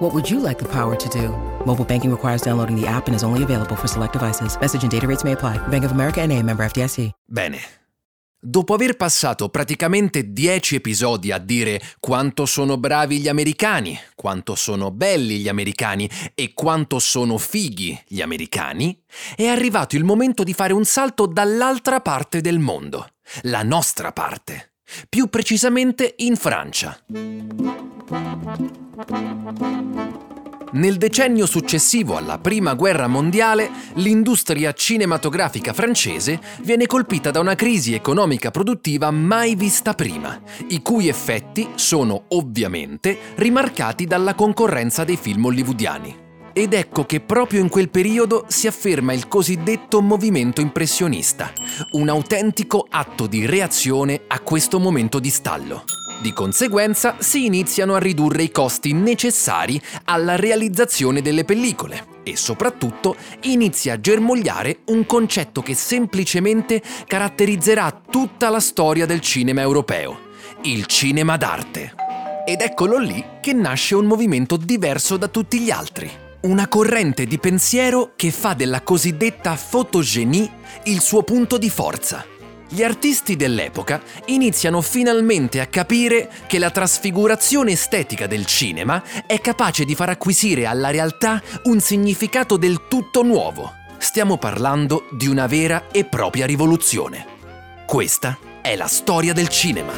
What would you like the power to do? Mobile banking requires downloading the app and is only available for select devices. Message and data rates may apply. Bank of America and a member FDIC. Bene. Dopo aver passato praticamente 10 episodi a dire quanto sono bravi gli americani, quanto sono belli gli americani e quanto sono fighi gli americani, è arrivato il momento di fare un salto dall'altra parte del mondo, la nostra parte, più precisamente in Francia. Nel decennio successivo alla Prima Guerra Mondiale, l'industria cinematografica francese viene colpita da una crisi economica produttiva mai vista prima, i cui effetti sono ovviamente rimarcati dalla concorrenza dei film hollywoodiani. Ed ecco che proprio in quel periodo si afferma il cosiddetto movimento impressionista, un autentico atto di reazione a questo momento di stallo. Di conseguenza si iniziano a ridurre i costi necessari alla realizzazione delle pellicole e soprattutto inizia a germogliare un concetto che semplicemente caratterizzerà tutta la storia del cinema europeo, il cinema d'arte. Ed eccolo lì che nasce un movimento diverso da tutti gli altri. Una corrente di pensiero che fa della cosiddetta photogenie il suo punto di forza gli artisti dell'epoca iniziano finalmente a capire che la trasfigurazione estetica del cinema è capace di far acquisire alla realtà un significato del tutto nuovo. Stiamo parlando di una vera e propria rivoluzione. Questa è la storia del cinema.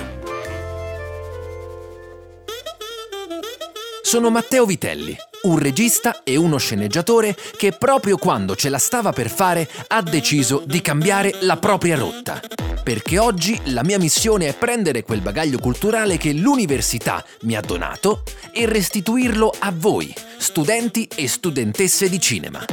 Sono Matteo Vitelli un regista e uno sceneggiatore che proprio quando ce la stava per fare ha deciso di cambiare la propria rotta. Perché oggi la mia missione è prendere quel bagaglio culturale che l'università mi ha donato e restituirlo a voi, studenti e studentesse di cinema.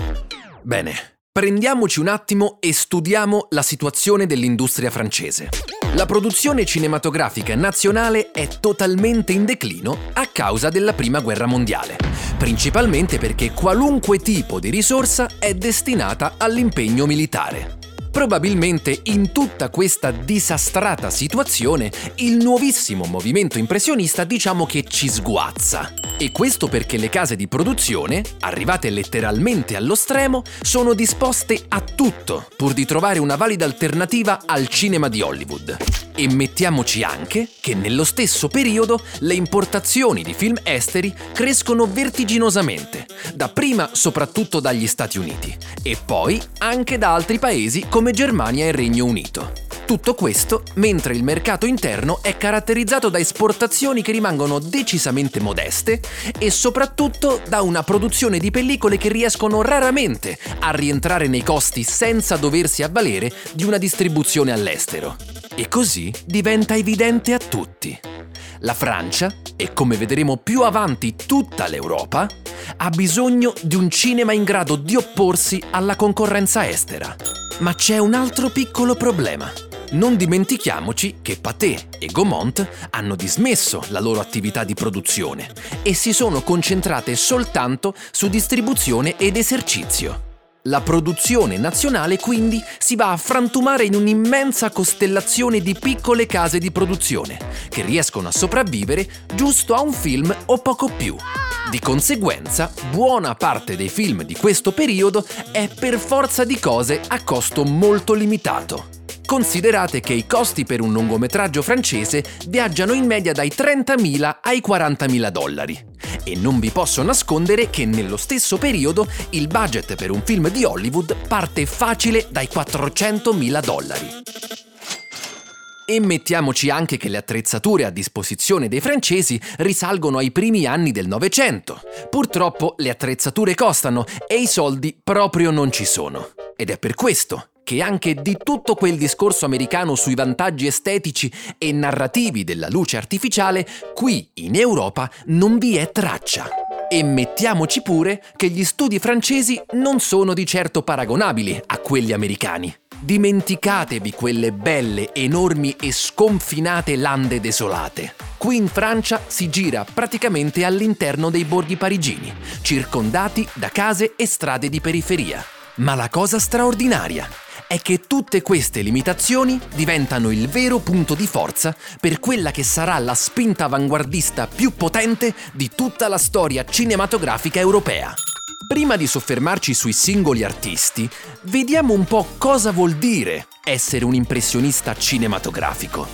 Bene, Prendiamoci un attimo e studiamo la situazione dell'industria francese. La produzione cinematografica nazionale è totalmente in declino a causa della Prima Guerra Mondiale, principalmente perché qualunque tipo di risorsa è destinata all'impegno militare. Probabilmente in tutta questa disastrata situazione il nuovissimo movimento impressionista diciamo che ci sguazza. E questo perché le case di produzione, arrivate letteralmente allo stremo, sono disposte a tutto pur di trovare una valida alternativa al cinema di Hollywood. E mettiamoci anche che nello stesso periodo le importazioni di film esteri crescono vertiginosamente, dapprima soprattutto dagli Stati Uniti e poi anche da altri paesi come Germania e Regno Unito. Tutto questo mentre il mercato interno è caratterizzato da esportazioni che rimangono decisamente modeste e soprattutto da una produzione di pellicole che riescono raramente a rientrare nei costi senza doversi avvalere di una distribuzione all'estero. E così diventa evidente a tutti. La Francia, e come vedremo più avanti tutta l'Europa, ha bisogno di un cinema in grado di opporsi alla concorrenza estera. Ma c'è un altro piccolo problema. Non dimentichiamoci che Pathé e Gaumont hanno dismesso la loro attività di produzione e si sono concentrate soltanto su distribuzione ed esercizio. La produzione nazionale quindi si va a frantumare in un'immensa costellazione di piccole case di produzione che riescono a sopravvivere giusto a un film o poco più. Di conseguenza, buona parte dei film di questo periodo è per forza di cose a costo molto limitato. Considerate che i costi per un lungometraggio francese viaggiano in media dai 30.000 ai 40.000 dollari. E non vi posso nascondere che nello stesso periodo il budget per un film di Hollywood parte facile dai 400.000 dollari. E mettiamoci anche che le attrezzature a disposizione dei francesi risalgono ai primi anni del Novecento. Purtroppo le attrezzature costano e i soldi proprio non ci sono. Ed è per questo che anche di tutto quel discorso americano sui vantaggi estetici e narrativi della luce artificiale, qui in Europa non vi è traccia. E mettiamoci pure che gli studi francesi non sono di certo paragonabili a quelli americani. Dimenticatevi quelle belle, enormi e sconfinate lande desolate. Qui in Francia si gira praticamente all'interno dei borghi parigini, circondati da case e strade di periferia. Ma la cosa straordinaria è che tutte queste limitazioni diventano il vero punto di forza per quella che sarà la spinta avanguardista più potente di tutta la storia cinematografica europea. Prima di soffermarci sui singoli artisti, vediamo un po' cosa vuol dire essere un impressionista cinematografico.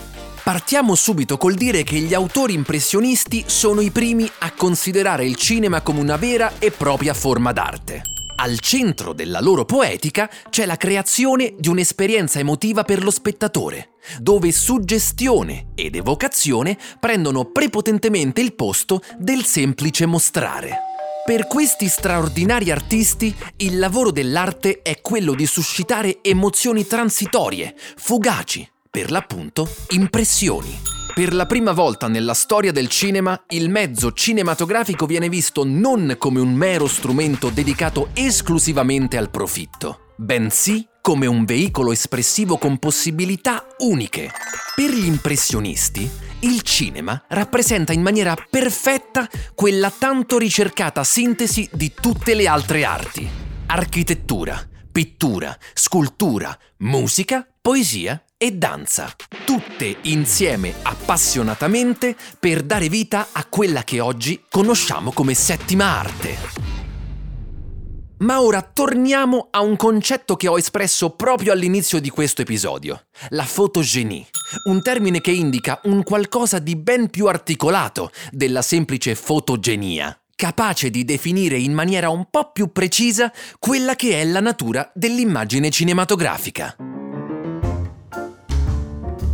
Partiamo subito col dire che gli autori impressionisti sono i primi a considerare il cinema come una vera e propria forma d'arte. Al centro della loro poetica c'è la creazione di un'esperienza emotiva per lo spettatore, dove suggestione ed evocazione prendono prepotentemente il posto del semplice mostrare. Per questi straordinari artisti il lavoro dell'arte è quello di suscitare emozioni transitorie, fugaci, per l'appunto impressioni. Per la prima volta nella storia del cinema, il mezzo cinematografico viene visto non come un mero strumento dedicato esclusivamente al profitto, bensì come un veicolo espressivo con possibilità uniche. Per gli impressionisti, il cinema rappresenta in maniera perfetta quella tanto ricercata sintesi di tutte le altre arti. Architettura, pittura, scultura, musica, poesia e danza. Tutte insieme appassionatamente per dare vita a quella che oggi conosciamo come settima arte. Ma ora torniamo a un concetto che ho espresso proprio all'inizio di questo episodio, la fotogenie, un termine che indica un qualcosa di ben più articolato della semplice fotogenia, capace di definire in maniera un po' più precisa quella che è la natura dell'immagine cinematografica.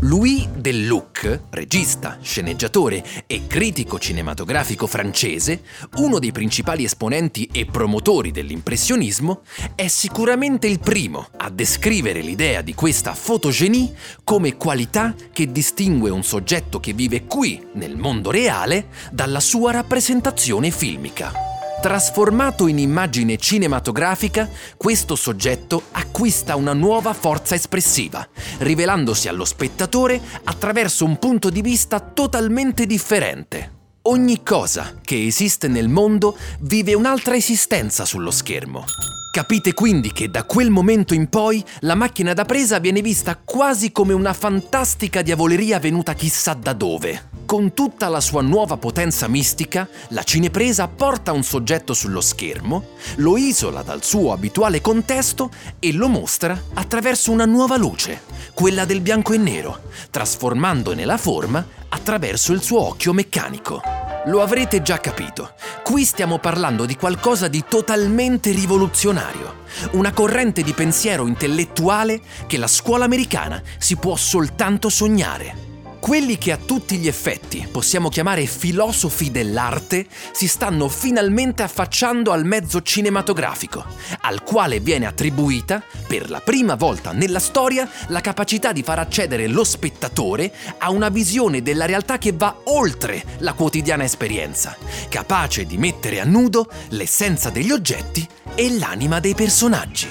Louis Delluc, regista, sceneggiatore e critico cinematografico francese, uno dei principali esponenti e promotori dell'impressionismo, è sicuramente il primo a descrivere l'idea di questa fotogenie come qualità che distingue un soggetto che vive qui, nel mondo reale, dalla sua rappresentazione filmica. Trasformato in immagine cinematografica, questo soggetto acquista una nuova forza espressiva, rivelandosi allo spettatore attraverso un punto di vista totalmente differente. Ogni cosa che esiste nel mondo vive un'altra esistenza sullo schermo. Capite quindi che da quel momento in poi la macchina da presa viene vista quasi come una fantastica diavoleria venuta chissà da dove. Con tutta la sua nuova potenza mistica, la cinepresa porta un soggetto sullo schermo, lo isola dal suo abituale contesto e lo mostra attraverso una nuova luce, quella del bianco e nero, trasformandone la forma attraverso il suo occhio meccanico. Lo avrete già capito, qui stiamo parlando di qualcosa di totalmente rivoluzionario, una corrente di pensiero intellettuale che la scuola americana si può soltanto sognare. Quelli che a tutti gli effetti possiamo chiamare filosofi dell'arte si stanno finalmente affacciando al mezzo cinematografico, al quale viene attribuita, per la prima volta nella storia, la capacità di far accedere lo spettatore a una visione della realtà che va oltre la quotidiana esperienza, capace di mettere a nudo l'essenza degli oggetti e l'anima dei personaggi.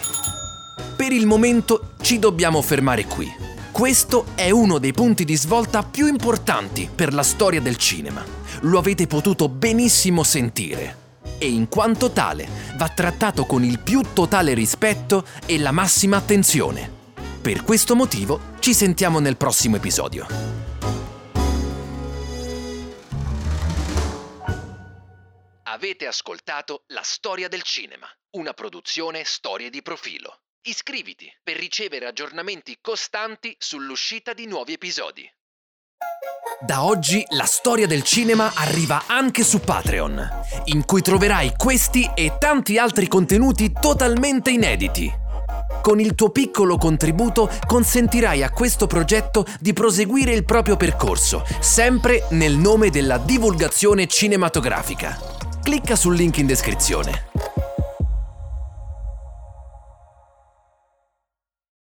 Per il momento ci dobbiamo fermare qui. Questo è uno dei punti di svolta più importanti per la storia del cinema. Lo avete potuto benissimo sentire. E in quanto tale va trattato con il più totale rispetto e la massima attenzione. Per questo motivo ci sentiamo nel prossimo episodio. Avete ascoltato La storia del cinema, una produzione Storie di profilo. Iscriviti per ricevere aggiornamenti costanti sull'uscita di nuovi episodi. Da oggi la storia del cinema arriva anche su Patreon, in cui troverai questi e tanti altri contenuti totalmente inediti. Con il tuo piccolo contributo consentirai a questo progetto di proseguire il proprio percorso, sempre nel nome della divulgazione cinematografica. Clicca sul link in descrizione.